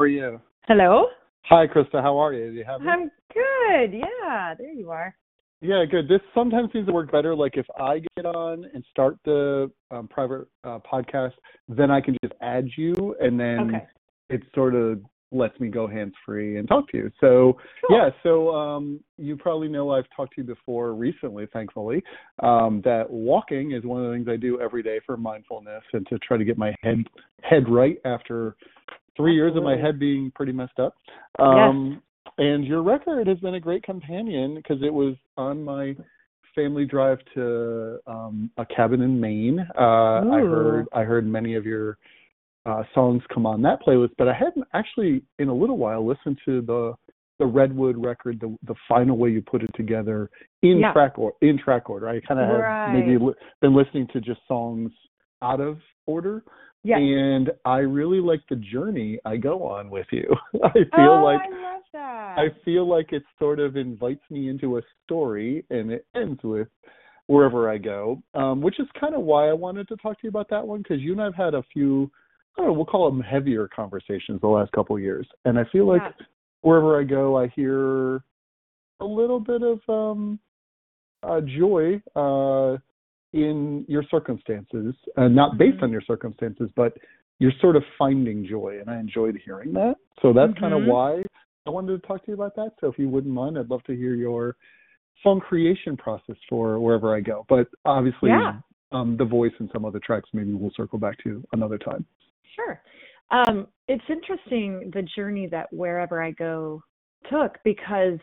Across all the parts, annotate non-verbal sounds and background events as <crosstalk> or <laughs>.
Are you? Hello. Hi, Christa. How are you? Do you have me? I'm good. Yeah, there you are. Yeah, good. This sometimes seems to work better. Like if I get on and start the um, private uh, podcast, then I can just add you, and then Okay. it sort of lets me go hands free and talk to you. So Cool. yeah, so um, you probably know I've talked to you before recently, thankfully, um, that walking is one of the things I do every day for mindfulness and to try to get my head head right after three years of my head being pretty messed up. Um, And your record has been a great companion because it was on my family drive to um, a cabin in Maine. Uh, I heard I heard many of your uh, songs come on that playlist, but I hadn't actually in a little while listened to the the Redwood record, the the final way you put it together in Yeah. track or in track order. I kind of have maybe li- been listening to just songs out of order. Yeah. And I really like the journey I go on with you. <laughs> I feel oh, like I love that. I feel like it sort of invites me into a story and it ends with wherever I go, um, which is kind of why I wanted to talk to you about that one because you and I've had a few, I don't know, we'll call them heavier conversations the last couple of years. And I feel like Yeah. wherever I go, I hear a little bit of um, uh, joy uh, in your circumstances, uh, not based Mhm. on your circumstances, but you're sort of finding joy, and I enjoyed hearing that. So that's kind of why I wanted to talk to you about that. So if you wouldn't mind, I'd love to hear your song creation process for wherever I go. But obviously, Yeah. um, the voice and some other tracks, maybe we'll circle back to another time. Sure. Um, it's interesting the journey that wherever I go took because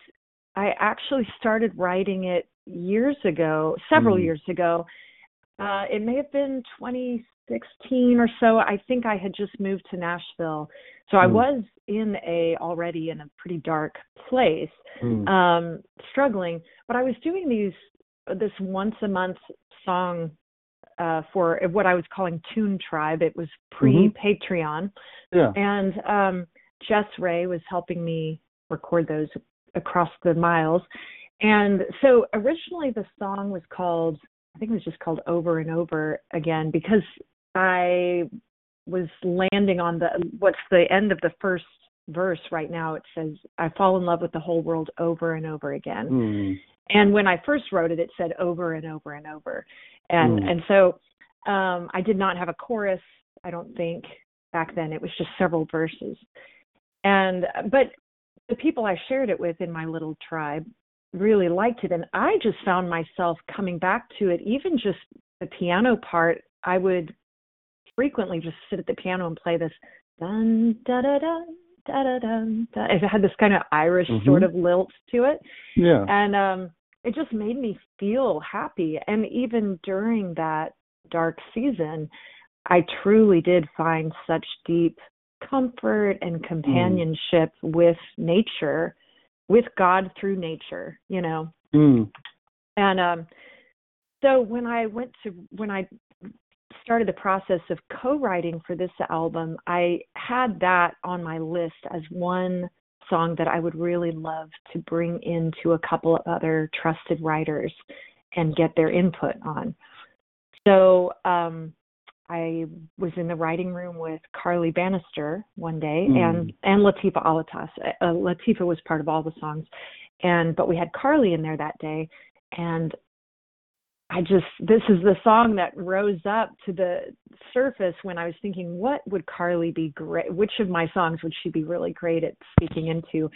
I actually started writing it years ago, several Mm. years ago. Uh, it may have been 2016 or so. I think I had just moved to Nashville, so I Mm. was in a already in a pretty dark place, Mm. um, struggling. But I was doing these this once a month song uh, for what I was calling Tune Tribe. It was pre Patreon, Yeah. and um, Jess Ray was helping me record those across the miles. And so originally the song was called, I think it was just called Over and Over Again because I was landing on the what's the end of the first verse right now. It says, I fall in love with the whole world over and over again. Mm. And when I first wrote it, it said over and over and over. And Mm. and so um, I did not have a chorus. I don't think back then. It was just several verses. And but the people I shared it with in my little tribe really liked it, and I just found myself coming back to it. Even just the piano part, I would frequently just sit at the piano and play this dun da da dun da da dun. Da. It had this kind of Irish Mhm. sort of lilt to it Yeah. and um it just made me feel happy and even during that dark season i truly did find such deep comfort and companionship with nature with god through nature you know Mm. and um so when i went to when i started the process of co-writing for this album i had that on my list as one song that i would really love to bring into a couple of other trusted writers and get their input on so um I was in the writing room with Carly Bannister one day Mm. and and Latifah Alattas. Uh, Latifa was part of all the songs, and but we had Carly in there that day, and I just this is the song that rose up to the surface when I was thinking, what would Carly be great? Which of my songs would she be really great at speaking into?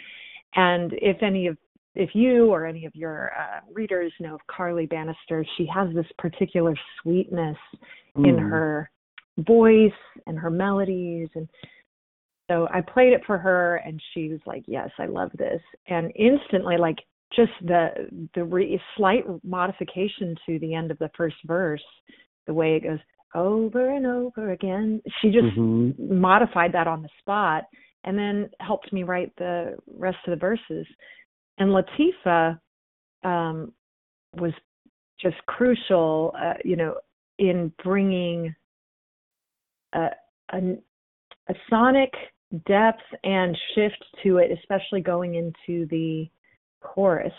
And if any of if you or any of your uh, readers know of Carly Bannister, she has this particular sweetness in Mm. her voice and her melodies and so I played it for her and she was like, "Yes, I love this." And instantly like just the the re- slight modification to the end of the first verse, the way it goes over and over again. She just Mhm. modified that on the spot and then helped me write the rest of the verses. And Latifah um, was just crucial, uh, you know, in bringing a, a, a sonic depth and shift to it, especially going into the chorus.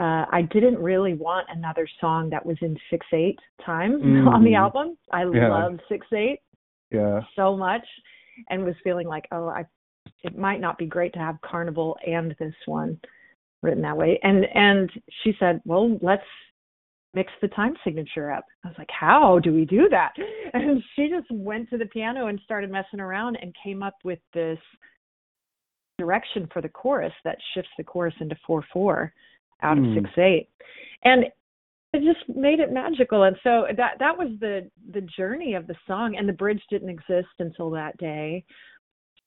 Uh, I didn't really want another song that was in six eight time <laughs> on the Mhm. album. I Yeah. love six eight Yeah. so much and was feeling like oh i it might not be great to have carnival and this one written that way. And and she said well let's mix the time signature up. I was like how do we do that? <laughs> And she just went to the piano and started messing around and came up with this direction for the chorus that shifts the chorus into four four out of Hmm. six eight. And it just made it magical. And so that that was the the journey of the song and the bridge didn't exist until that day.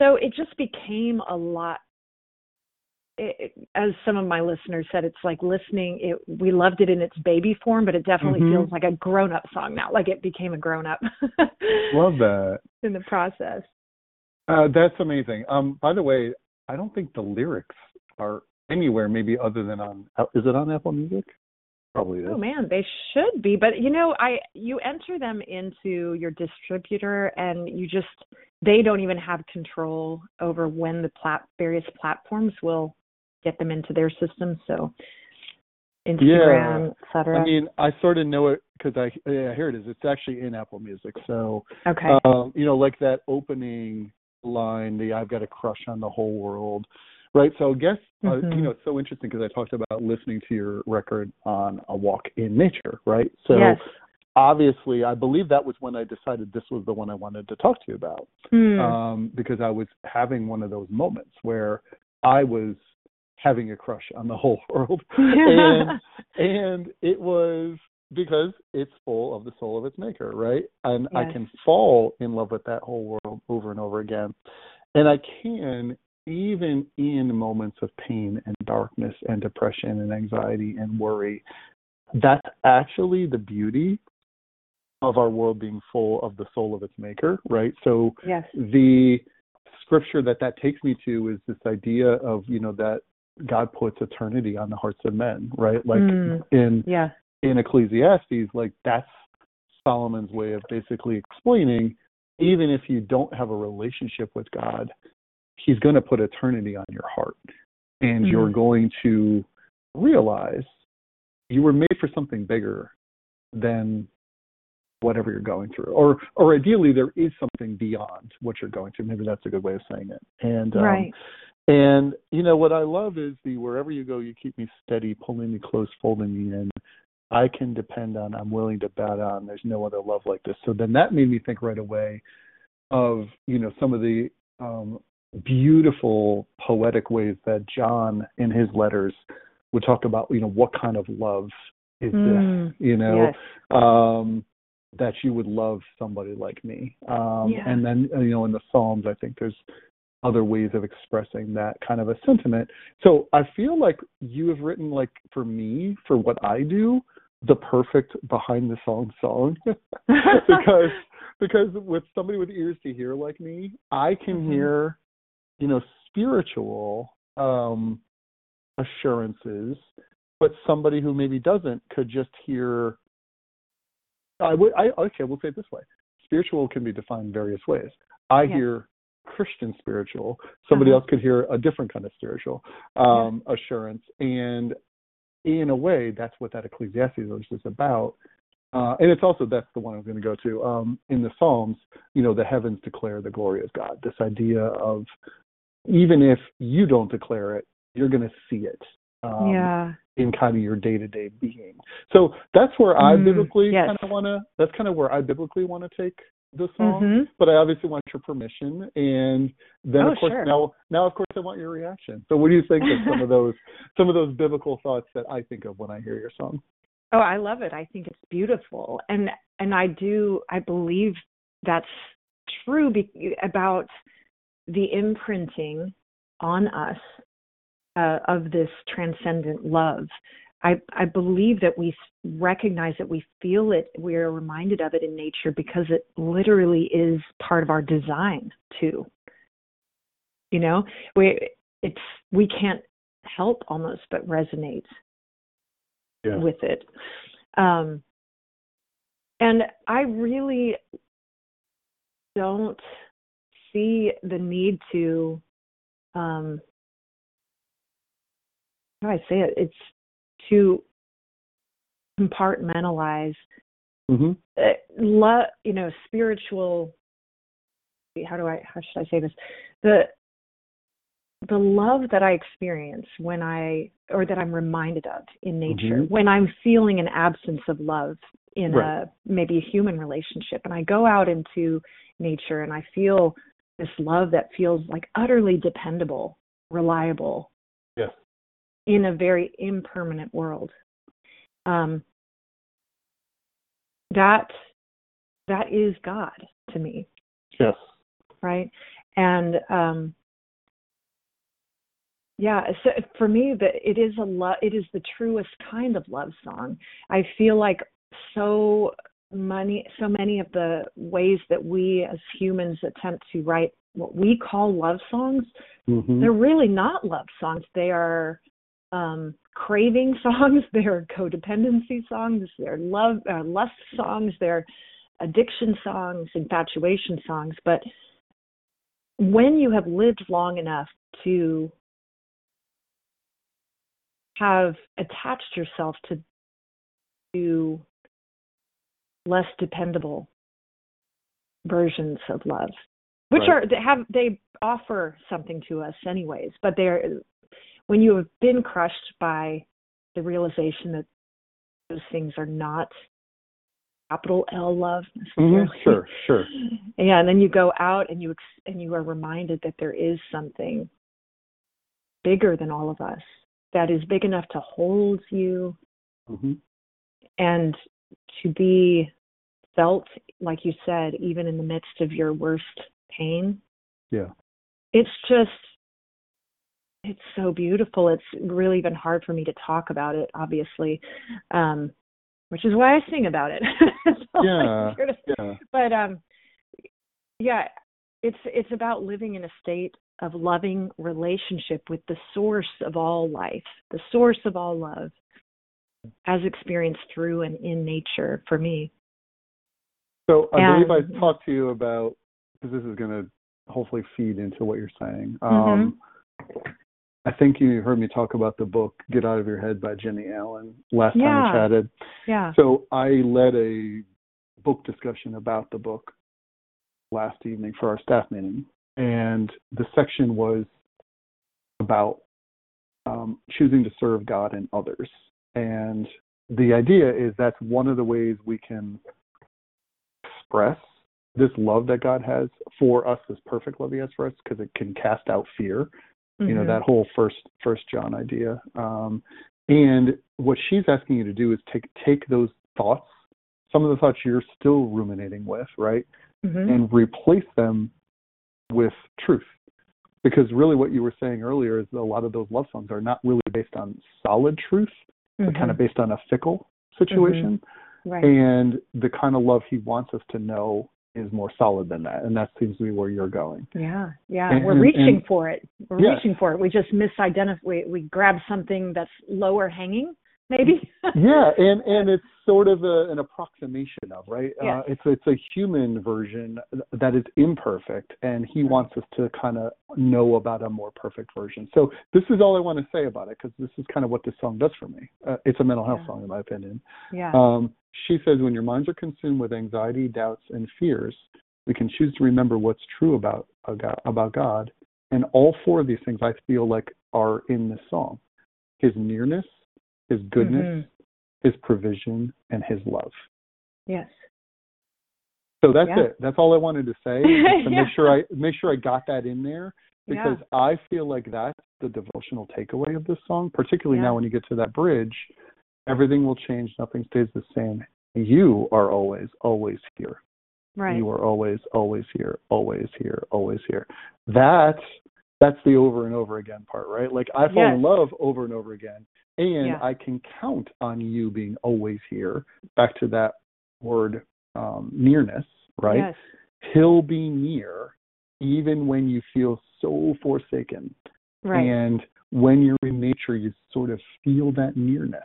So it just became a lot it, as some of my listeners said it's like listening it we loved it in its baby form but it definitely Mhm. feels like a grown up song now like it became a grown up <laughs> Love that. <laughs> in the process Uh, that's amazing. Um, by the way, I don't think the lyrics are anywhere, maybe other than on. Is it on Apple Music? Probably is. Oh man, they should be. But you know, I you enter them into your distributor and you just they don't even have control over when the plat various platforms will get them into their system. So Instagram, et cetera. I mean, I sort of know it because I yeah, here it is. It's actually in Apple Music. So, okay. um, you know, like that opening line, the "I've got a crush on the whole world," right? So, I guess uh, Mhm. you know, it's so interesting because I talked about listening to your record on a walk in nature, right? So, yes. obviously, I believe that was when I decided this was the one I wanted to talk to you about. Hmm. um, because I was having one of those moments where I was having a crush on the whole <laughs> world, and and it was because it's full of the soul of its maker, right? And I can fall in love with that whole world over and over again, and I can even in moments of pain and darkness and depression and anxiety and worry that's actually the beauty of our world being full of the soul of its maker, right? So Yes. the scripture that that takes me to is this idea of you know that God puts eternity on the hearts of men, right? Like Mm. in Yeah. in Ecclesiastes, like that's Solomon's way of basically explaining even if you don't have a relationship with God, he's going to put eternity on your heart and Mhm. you're going to realize you were made for something bigger than whatever you're going through or or ideally there is something beyond what you're going through maybe that's a good way of saying it and um, Right. And you know what I love is the wherever you go, you keep me steady, pulling me close, folding me in. I can depend on. I'm willing to bet on. There's no other love like this. So then that made me think right away of you know some of the um, beautiful poetic ways that John in his letters would talk about. You know what kind of love is Mm. this? You know. Yes. Um, that you would love somebody like me. Um, Yeah. And then, you know, in the Psalms, I think there's other ways of expressing that kind of a sentiment. So I feel like you have written, like, for me, for what I do, the perfect behind the song song. <laughs> because because with somebody with ears to hear like me, I can Mhm. hear, you know, spiritual um assurances, but somebody who maybe doesn't could just hear I would I okay, we'll say it this way. Spiritual can be defined various ways. I Yeah. hear Christian spiritual. Somebody Uh-huh. else could hear a different kind of spiritual um, assurance. And in a way, that's what that Ecclesiastes verse is about. Uh, and it's also that's the one I'm going to go to. Um, in the Psalms, you know, the heavens declare the glory of God. This idea of even if you don't declare it, you're going to see it. Um, yeah. in kind of your day to day being. So that's where I Mm, biblically yes. kind of want to. That's kind of where I biblically want to take the song. Mhm. But I obviously want your permission, and then Oh, of course sure. now now of course I want your reaction. So what do you think of some of those <laughs> some of those biblical thoughts that I think of when I hear your song? Oh, I love it. I think it's beautiful, and and I do. I believe that's true be, about the imprinting on us uh, of this transcendent love. I I believe that we recognize that we feel it. We are reminded of it in nature because it literally is part of our design too. You know, we it's we can't help almost but resonate Yeah. with it. Um, and I really don't see the need to, um, how do I say it? It's to compartmentalize, Mm-hmm. uh, lo- you know, spiritual. How do I? How should I say this? The the love that I experience when I, or that I'm reminded of in nature, Mhm. when I'm feeling an absence of love in Right. a maybe a human relationship, and I go out into nature and I feel this love that feels like utterly dependable, reliable. In a very impermanent world. Um, that that is God to me Yes. right? And um yeah, so for me that it is a love it is the truest kind of love song. I feel like so many so many of the ways that we as humans attempt to write what we call love songs, Mm-hmm. they're really not love songs. They are um craving <laughs> songs, they're codependency songs, they're love uh, lust songs, they're addiction songs, infatuation songs, but when you have lived long enough to have attached yourself to to less dependable versions of love which Right. are they have they offer something to us anyways but they're when you have been crushed by the realization that those things are not capital L love necessarily. Mm-hmm. Sure. Sure. <laughs> Yeah, and then you go out and you ex- and you are reminded that there is something bigger than all of us that is big enough to hold you Mm-hmm. and to be felt like you said even in the midst of your worst pain. Yeah. It's just it's so beautiful. It's really been hard for me to talk about it obviously. Um which is why I sing about it. <laughs> Yeah, of- yeah. But um, yeah, it's it's about living in a state of loving relationship with the source of all life, the source of all love, as experienced through and in nature. For me, So I believe And- I talked to you about because this is going to hopefully feed into what you're saying. Mm-hmm. I think you heard me talk about the book "Get Out of Your Head" by Jennie Allen last time we chatted. yeah, So I led a book discussion about the book last evening for our staff meeting, and the section was about um, choosing to serve God and others. And the idea is that's one of the ways we can express this love that God has for us, this perfect love He has for us, because it can cast out fear you know Mhm. that whole first first john idea um and what she's asking you to do is take take those thoughts some of the thoughts you're still ruminating with right Mhm. and replace them with truth because really what you were saying earlier is that a lot of those love songs are not really based on solid truth but kind of based on a fickle situation right. and the kind of love he wants us to know is more solid than that and that seems to be where you're going Yeah, yeah. And- We're and- reaching and- for it. We're Yeah. reaching for it. We just misidentify. We, we grab something that's lower hanging, maybe. yeah <laughs> and and it's sort of a, an approximation of right Yes. uh, it's it's a human version that is imperfect and he wants us to kind of know about a more perfect version so this is all i want to say about it because this is kind of what this song does for me uh, it's a mental health Yeah. song in my opinion yeah. um, she says when your minds are consumed with anxiety doubts and fears we can choose to remember what's true about about god and all four of these things i feel like are in this song his nearness his goodness Mhm. his provision and his love. Yes. So that's Yeah. it. That's all I wanted to say. to <laughs> Yeah. make sure I make sure I got that in there because yeah. I feel like that's the devotional takeaway of this song, particularly now when you get to that bridge. Everything will change, nothing stays the same. You are always, always here. Right. You are always, always here, always here, always here. That's that's the over and over again part, right? Like I fall in love over and over again. And Yeah. I can count on you being always here. Back to that word um, nearness, right? Yes. He'll be near even when you feel so forsaken. Right. And when you're in nature, you sort of feel that nearness.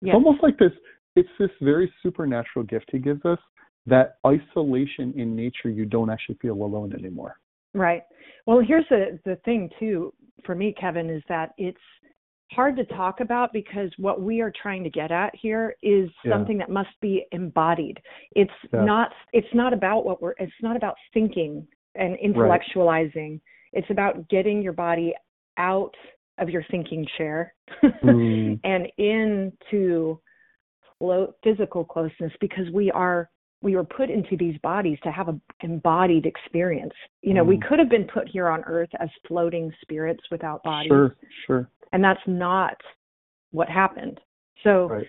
yes. It's almost like this it's this very supernatural gift he gives us that isolation in nature you don't actually feel alone anymore. Right. Well, here's the the thing too for me, Kevin, is that it's hard to talk about because what we are trying to get at here is Yeah. something that must be embodied. It's Yeah. not it's not about what we're it's not about thinking and intellectualizing. It's about getting your body out of your thinking chair <laughs> Mm. and into physical closeness because we are we were put into these bodies to have an embodied experience. You know, we Mm. could have been put here on earth as floating spirits without bodies, Sure, sure. and that's not what happened. So Right.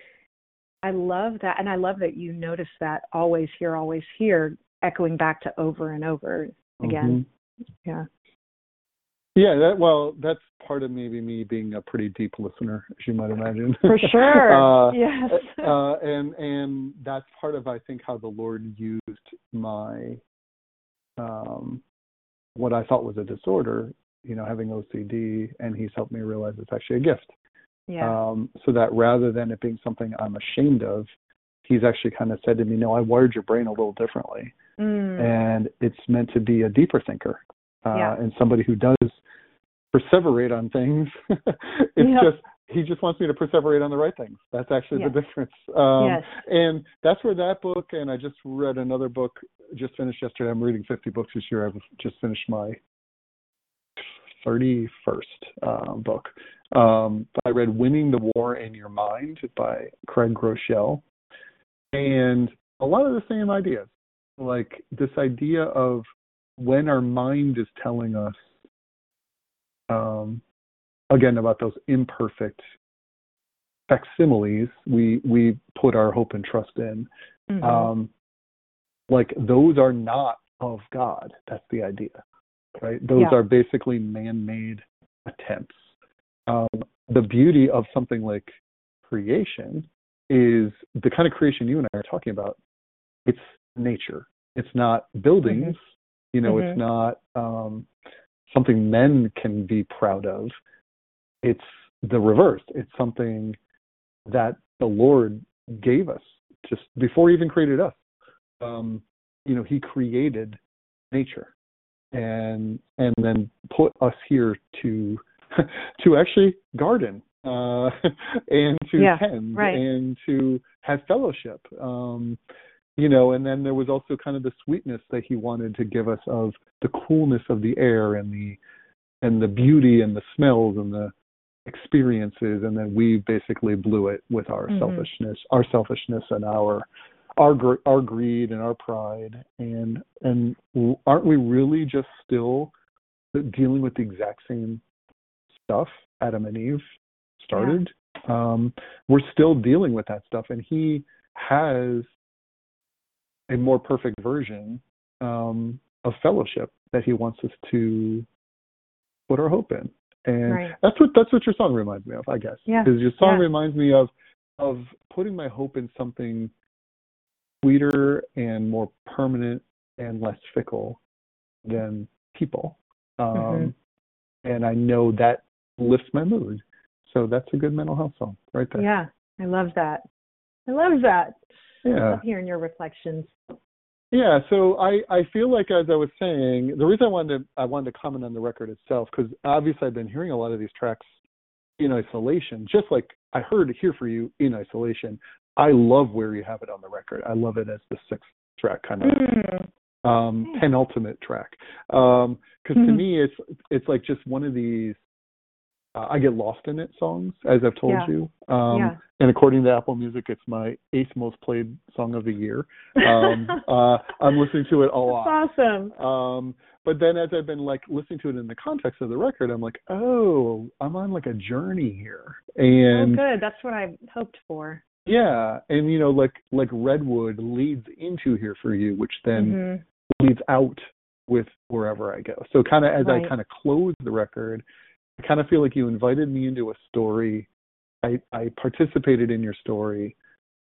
I love that, and I love that you notice that always here, always here, echoing back to over and over again. Mhm. Yeah. Yeah, that well, that's part of maybe me being a pretty deep listener, as you might imagine. For <laughs> sure. uh, yes. uh, and and that's part of I think how the Lord used my um what I thought was a disorder, you know, having OCD, and He's helped me realize it's actually a gift. yeah. Um, so that rather than it being something I'm ashamed of, He's actually kind of said to me, "No, I wired your brain a little differently." Mm. and it's meant to be a deeper thinker uh, Yeah. and somebody who does perseverate on things. <laughs> it's Yeah. just he just wants me to perseverate on the right things. That's actually the difference. Um, yes. And that's where that book and I just read another book just finished yesterday. I'm reading 50 books this year. I've just finished my 31st uh, book. Um, I read Winning the War in Your Mind by Craig Groeschel. And a lot of the same ideas like this idea of when our mind is telling us um, again about those imperfect facsimiles we we put our hope and trust in Mhm. um, like those are not of god that's the idea right those Yeah. are basically man-made attempts um, the beauty of something like creation is the kind of creation you and I are talking about. It's nature. It's not buildings. You know, it's not um, something men can be proud of. It's the reverse. It's something that the Lord gave us just before he even created us. Um, you know, he created nature and and then put us here to <laughs> to actually garden uh <laughs> and to Yeah, tend right. and to have fellowship um you know and then there was also kind of the sweetness that he wanted to give us of the coolness of the air and the and the beauty and the smells and the experiences and then we basically blew it with our Mhm. selfishness our selfishness and our our our greed and our pride. And and aren't we really just still dealing with the exact same stuff Adam and Eve started? Um we're still dealing with that stuff. And he has a more perfect version um of fellowship that he wants us to put our hope in and Right. that's what that's what your song reminds me of i guess Yeah, because your song yeah. reminds me of of putting my hope in something sweeter and more permanent and less fickle than people um Mhm. and i know that lifts my mood so that's a good mental health song right there Yeah, I love that. I love that. Yeah hearing your reflections. Yeah, so I I feel like as I was saying, the reason I wanted to I wanted to comment on the record itself because obviously I've been hearing a lot of these tracks in isolation, just like I heard "Here for You" in isolation. I love where you have it on the record. I love it as the sixth track, kind of Mm. um, penultimate track. Because to Mhm. me, it's it's like just one of these. Uh, I get lost in it songs, as I've told Yeah. you. Um, Yeah. And according to Apple Music, it's my eighth most played song of the year. Um, <laughs> uh, I'm listening to it a lot. That's awesome. Um, but then as I've been like listening to it in the context of the record, I'm like, oh, I'm on like a journey here. And oh, good. That's what I hoped for. yeah, and you know, like like Redwood leads into here for you, which then Mhm. leads out with wherever I go. So kind of as Right. I kind of close the record, I kind of feel like you invited me into a story. I I participated in your story,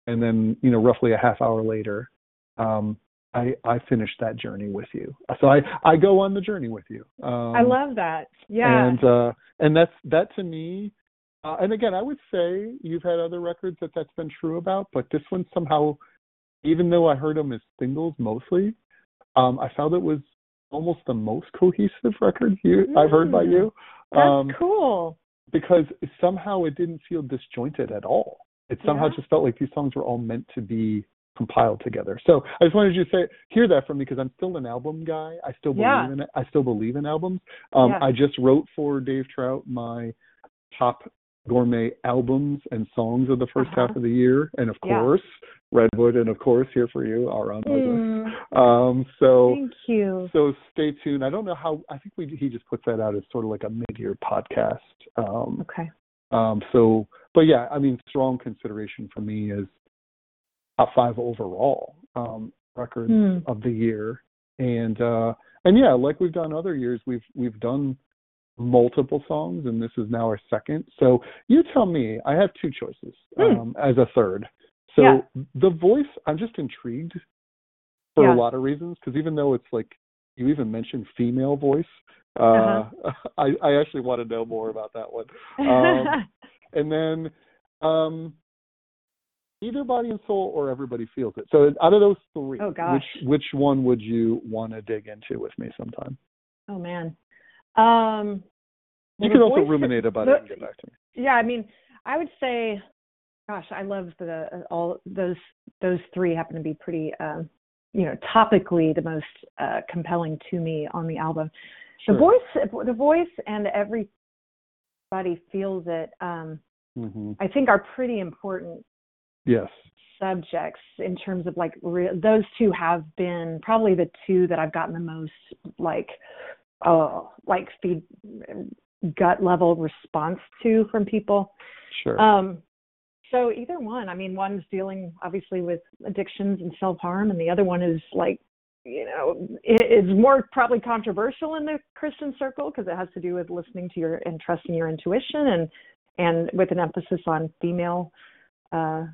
and then you know roughly a half hour later, um, I I finished that journey with you. So I I go on the journey with you. Um, I love that. Yeah. and uh and that's that to me uh, and again i would say you've had other records that that's been true about but this one somehow even though i heard them as singles mostly um i felt it was almost the most cohesive record you i've heard by Mm. you That's um cool. because somehow it didn't feel disjointed at all it somehow Yeah. just felt like these songs were all meant to be compiled together so i just wanted you to say hear that from me because i'm still an album guy i still believe Yeah. in it i still believe in albums um, Yeah. I just wrote for Dave Trout my top gourmet albums and songs of the 1st Uh-huh. half of the year, and of course Redwood, and of course Here for You are on my. Mm, Um, so thank you. so stay tuned. I don't know how. I think we he just puts that out as sort of like a mid-year podcast. Um, Okay. um, so, but yeah, I mean, strong consideration for me is top five overall um, records Hmm. of the year, and uh, and yeah, like we've done other years, we've we've done multiple songs, and this is now our second. So you tell me. I have two choices Hmm. um, as a third. So Yeah. the voice, I'm just intrigued for Yeah. a lot of reasons because even though it's like you even mentioned female voice, uh, Uh-huh. <laughs> I, I actually want to know more about that one. Um, <laughs> and then um, either Body and Soul or Everybody Feels It. So out of those three, Oh, gosh. which which one would you want to dig into with me sometime? oh man. Um You can also ruminate about the- it and get back to me. Yeah, I mean, I would say, gosh, I love the all those those three happen to be pretty, um, you know, topically the most uh, compelling to me on the album. Sure. The voice, the voice, and everybody feels it. Um, hmm I think are pretty important Yes. subjects in terms of like re- those two have been probably the two that I've gotten the most like oh like feed gut level response to from people. Sure. Um, so either one. I mean, one's dealing obviously with addictions and self harm, and the other one is like, you know, it, it's more probably controversial in the Christian circle because it has to do with listening to your and trusting your intuition, and and with an emphasis on female uh,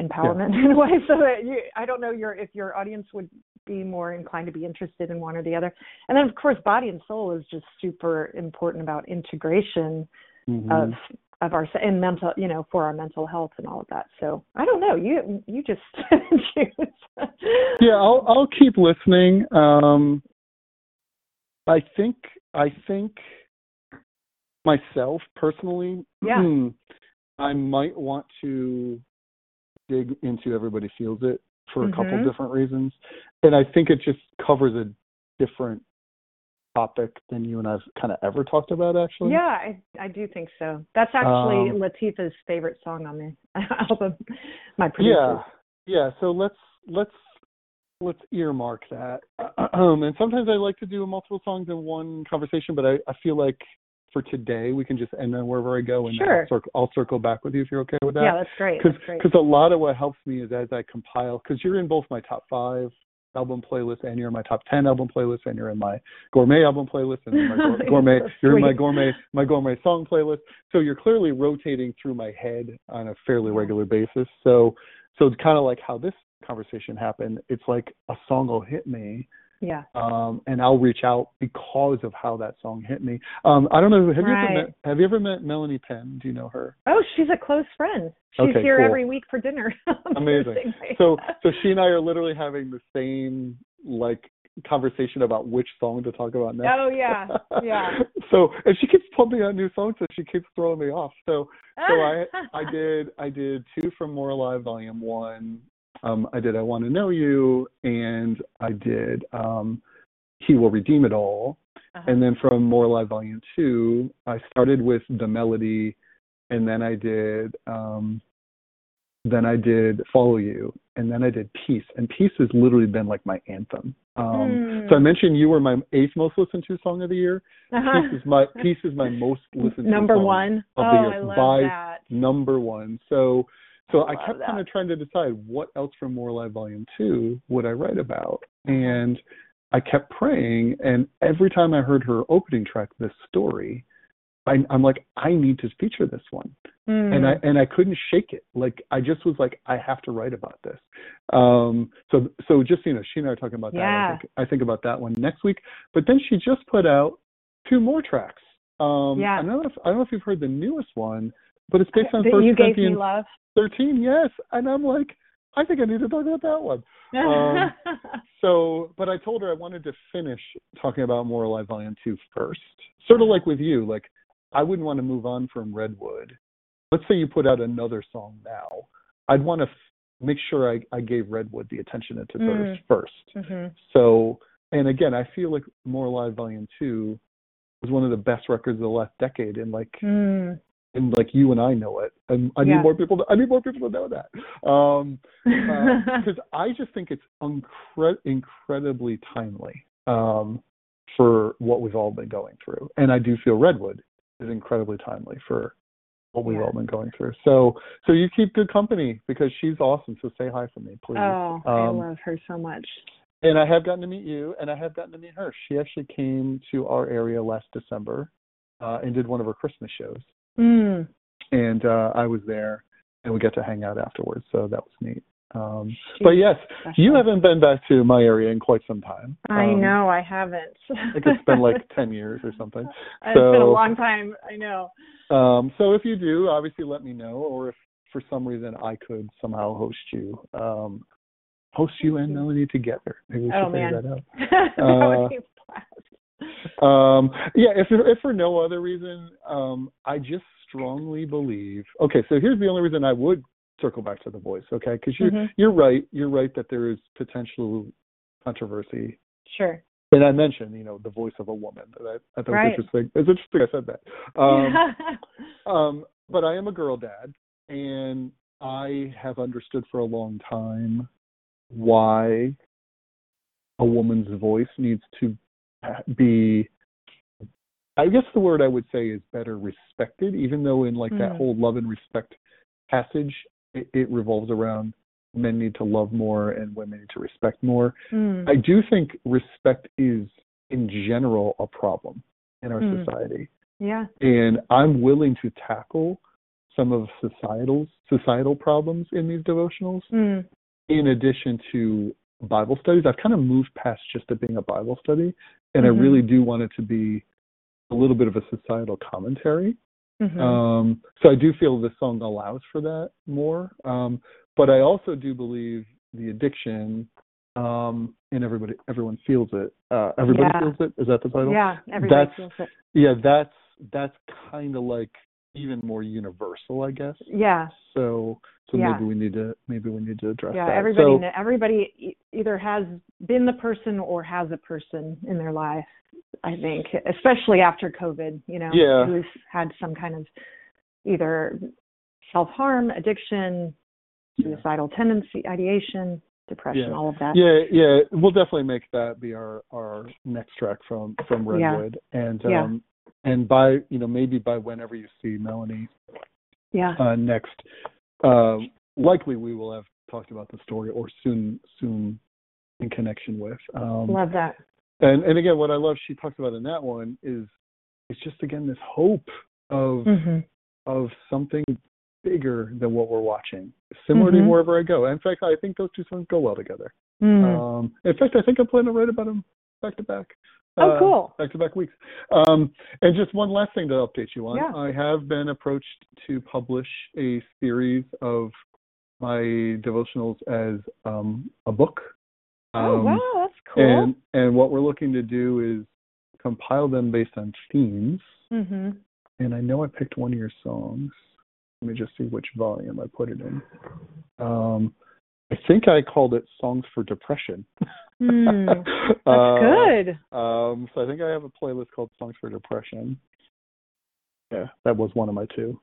empowerment yeah. in a way. So that you, I don't know your if your audience would be more inclined to be interested in one or the other. And then of course, body and soul is just super important about integration mm-hmm. of of our and mental, you know, for our mental health and all of that. So I don't know. You you just <laughs> choose. yeah, I'll I'll keep listening. Um, I think I think myself personally, yeah. Hmm, I might want to dig into everybody feels it for a mm-hmm. couple different reasons, and I think it just covers a different topic than you and I've kind of ever talked about. Actually, yeah, I I do think so. That's actually um, Latifah's favorite song on the <laughs> album. My producer. Yeah, yeah. So let's let's let's earmark that. Um, <clears throat> and sometimes I like to do multiple songs in one conversation, but I, I feel like for today we can just end on wherever I go, and sure. I'll, circle, I'll circle back with you if you're okay with that. Yeah, that's great. Because a lot of what helps me is as I compile, because you're in both my top five album playlist and you're in my top 10 album playlist and you're in my gourmet album playlist and my <laughs> gourmet you're in my <laughs> gourmet my gourmet song playlist. So you're clearly rotating through my head on a fairly regular basis. So so it's kind of like how this conversation happened. It's like a song will hit me yeah. Um, and I'll reach out because of how that song hit me. Um, I don't know. Have right. you ever met Have you ever met Melanie Penn? Do you know her? Oh, she's a close friend. She's okay, here cool. every week for dinner. <laughs> Amazing. so so she and I are literally having the same like conversation about which song to talk about next. Oh yeah, yeah. <laughs> so and she keeps pumping out new songs, so she keeps throwing me off. So so <laughs> I I did I did two from More Alive Volume One, um, I did I Want to Know You, and I did um, He Will Redeem It All. Uh-huh. And then from More Alive Volume 2, I started with The Melody, and then I did um, then I did Follow You, and then I did Peace. And Peace has literally been like my anthem. Um, mm. So I mentioned you were my eighth most listened to song of the year. Uh-huh. Peace is my <laughs> Peace is my most listened number to one of oh, the year I love by that. number one. So so I, kept kind of trying to decide what else from More Alive Volume Two would I write about, and I kept praying. And every time I heard her opening track, this story, I, I'm like, I need to feature this one, mm. and I and I couldn't shake it. Like I just was like, I have to write about this. Um, so so just you know, she and I are talking about yeah. that. I think, I think about that one next week. But then she just put out two more tracks. Um, yeah. I don't know if I don't know if you've heard the newest one, but it's based on First you Corinthians. gave me love. 13, yes. And I'm like, I think I need to talk about that one. Um, <laughs> so, but I told her I wanted to finish talking about More Alive Volume 2 first. Sort of like with you, like I wouldn't want to move on from Redwood. Let's say you put out another song now. I'd want to f- make sure I, I gave Redwood the attention it deserves Mm. 1st hmm So, and again, I feel like More Alive Volume 2 was one of the best records of the last decade. And like, Mm. And like you and I know it. And I Yeah. need more people. To, I need more people to know that. Um, <laughs> because I just think it's incre- incredibly timely um, for what we've all been going through, and I do feel Redwood is incredibly timely for what we've Yeah. all been going through. So, so you keep good company because she's awesome. So say hi for me, please. oh, I Um, love her so much. and I have gotten to meet you, and I have gotten to meet her. She actually came to our area last December uh, and did one of her Christmas shows Mm. and uh, I was there, and we got to hang out afterwards. So that was neat. Um, but yes, you haven't been back to my area in quite some time. I Um, know I haven't. I think it's been like <laughs> ten years or something. <laughs> It's been a long time. I know. Um, so if you do, obviously let me know, or if for some reason I could somehow host you, um, host you and Melanie together. Maybe we should Oh figure man, that out. <laughs> that Uh, would be a blast. <laughs> Um, yeah, if if for no other reason, um, I just strongly believe. Okay, so here's the only reason I would circle back to the voice. Okay, because you're Mhm. you're right. You're right that there is potential controversy. Sure. And I mentioned, you know, the voice of a woman. That I thought Right. was interesting. It's interesting I said that. Um, <laughs> um, but I am a girl dad, and I have understood for a long time why a woman's voice needs to be. I guess the word I would say is better respected, even though in like that Mm. whole love and respect passage, it, it revolves around men need to love more and women need to respect more. Mm. I do think respect is, in general, a problem in our Mm. society yeah. and I'm willing to tackle some of societal societal problems in these devotionals Mm. in addition to bible studies i've kind of moved past just it being a bible study and Mhm. i really do want it to be a little bit of a societal commentary Mhm. um, so I do feel this song allows for that more. Um, but I also do believe the addiction, um, and everybody, everyone feels it. Uh, everybody Yeah. feels it. Is that the title? yeah, everybody that's- feels it. Yeah, that's that's kind of like even more universal, I guess. Yeah, So so Yeah. maybe we need to maybe we need to address yeah. that. Everybody, So, everybody either has been the person or has a person in their life. I think, especially after COVID, you know, Yeah. who's had some kind of either self harm, addiction, suicidal tendency, ideation, depression, Yeah. all of that. yeah, yeah, we'll definitely make that be our our next track from from Yeah. Redwood, and Yeah. um, and by you know maybe by whenever you see Melanie Yeah. uh, next. Uh, likely, we will have talked about the story, or soon, soon in connection with. Um, Love that. and and again, what I love she talks about in that one is it's just again this hope of Mhm. of something bigger than what we're watching, similar Mhm. to wherever I go. In fact, I think those two songs go well together. Mm. Um, in fact, I think I'm planning to write about them back to back. Oh, uh, cool. Back to back weeks. Um, and just one last thing to update you on. Yeah. I have been approached to publish a series of my devotionals as um, a book. oh Um, wow, that's cool. And and what we're looking to do is compile them based on themes. mhm. And I know I picked one of your songs. Let me just see which volume I put it in. Um, I think I called it "Songs for Depression." <laughs> Hmm. <laughs> That's Uh, good. Um, so I think I have a playlist called Songs for Depression. Yeah, that was one of my two.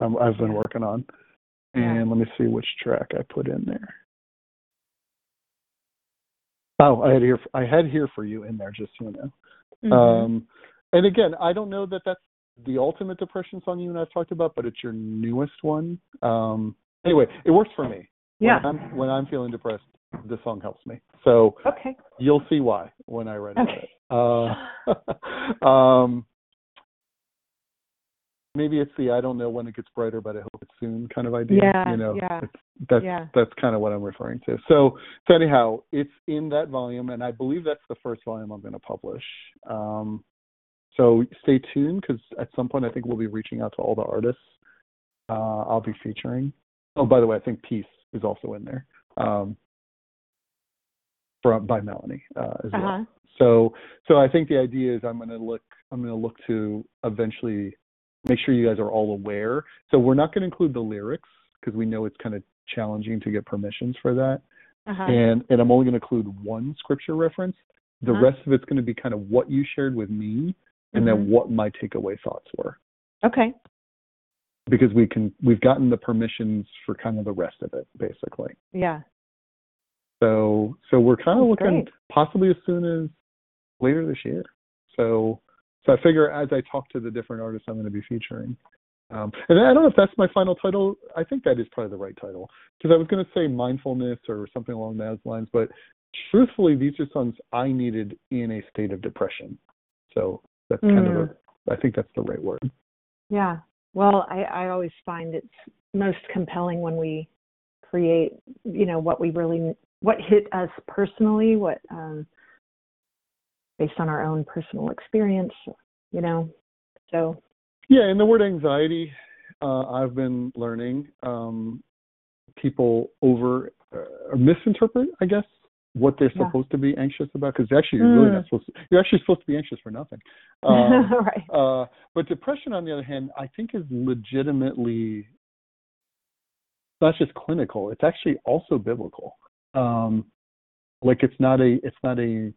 Um, I've been working on. Yeah. And let me see which track I put in there. Oh, I had here. I had here for you in there, just so you know. Mhm. Um, and again, I don't know that that's the ultimate depression song you and I've talked about, but it's your newest one. Um, anyway, it works for me. yeah. When I'm, when I'm feeling depressed, this song helps me. So Okay. you'll see why when I write about Okay. it. Uh, <laughs> um, maybe it's the I don't know when it gets brighter, but I hope it's soon kind of idea. Yeah, you know, yeah. that's Yeah. that's kind of what I'm referring to. So, so anyhow, it's in that volume, and I believe that's the first volume I'm going to publish. Um, so stay tuned because at some point I think we'll be reaching out to all the artists uh, I'll be featuring. Oh, by the way, I think Peace is also in there um, from by Melanie uh, as. Uh-huh. So so I think the idea is I'm going to look I'm going to look to eventually make sure you guys are all aware. So we're not going to include the lyrics because we know it's kind of challenging to get permissions for that. Uh-huh. And and I'm only going to include one scripture reference. The Uh-huh. rest of it's going to be kind of what you shared with me and then Mhm. what my takeaway thoughts were Okay. because we can we've gotten the permissions for kind of the rest of it basically. Yeah. So so we're kind of looking great. possibly as soon as later this year. So so I figure as I talk to the different artists I'm going to be featuring. Um, and I don't know if that's my final title. I think that is probably the right title because I was going to say mindfulness or something along those lines, but truthfully, these are songs I needed in a state of depression. So that's kind of Mm. a, I think that's the right word. Yeah. Well, I, I always find it's most compelling when we create, you know, what we really, what hit us personally, what, um, based on our own personal experience, you know. So, Yeah, and the word anxiety, uh, I've been learning um, people over uh, misinterpret, I guess, what they're Yeah. supposed to be anxious about because actually you're really Mm. not supposed to. You're actually supposed to be anxious for nothing. <laughs> Um, right. uh, but depression, on the other hand, I think is legitimately not just clinical; it's actually also biblical. Um, like it's not a it's not a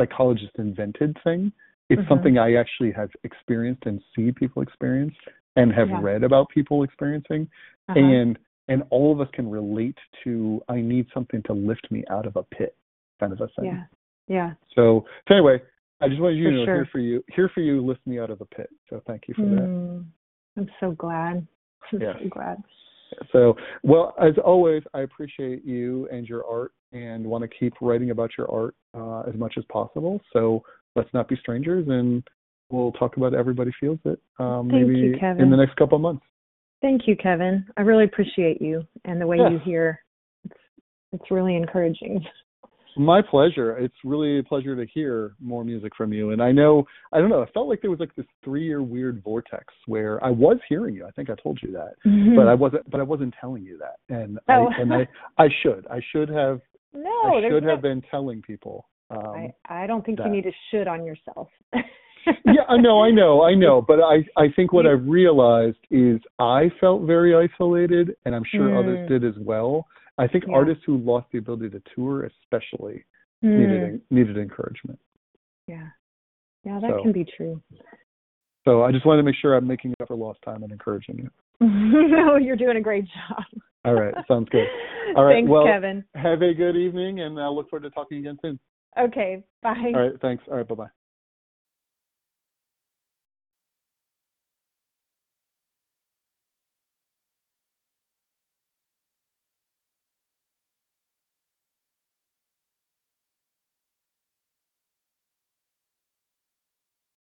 psychologist invented thing. It's Mhm. something I actually have experienced and see people experience and have Yeah. read about people experiencing Uh-huh. and and all of us can relate to I need something to lift me out of a pit kind of a thing. yeah. Yeah. So, so anyway, I just wanted you For to know sure. here for you here for you lift me out of the pit. So thank you for that. Mm. I'm so glad. I'm Yes. so glad. So, well, as always, I appreciate you and your art and want to keep writing about your art uh, as much as possible. So let's not be strangers and we'll talk about Everybody Feels It um, maybe you, in the next couple of months. Thank you, Kevin. I really appreciate you and the way Yeah. you hear. It's it's really encouraging. My pleasure. It's really a pleasure to hear more music from you. And I know, I don't know, it felt like there was like this three-year weird vortex where I was hearing you. I think I told you that, but I wasn't. But I wasn't telling you that. And Oh. I and I, I should. I should have. no, I should no, have been telling people. Um, I, I don't think that. you need to should on yourself. <laughs> <laughs> yeah, I know, I know, I know. But I, I think what I've realized is I felt very isolated, and I'm sure others Mm. did as well. I think Yeah. artists who lost the ability to tour, especially, Mm, needed needed encouragement. yeah, yeah, that So- can be true. So I just wanted to make sure I'm making up for lost time and encouraging you. <laughs> no, you're doing a great job. All right, sounds good. All right, Thanks, well- Kevin. Have a good evening, and I look forward to talking again soon. Okay, bye. All right, thanks. All right, bye bye.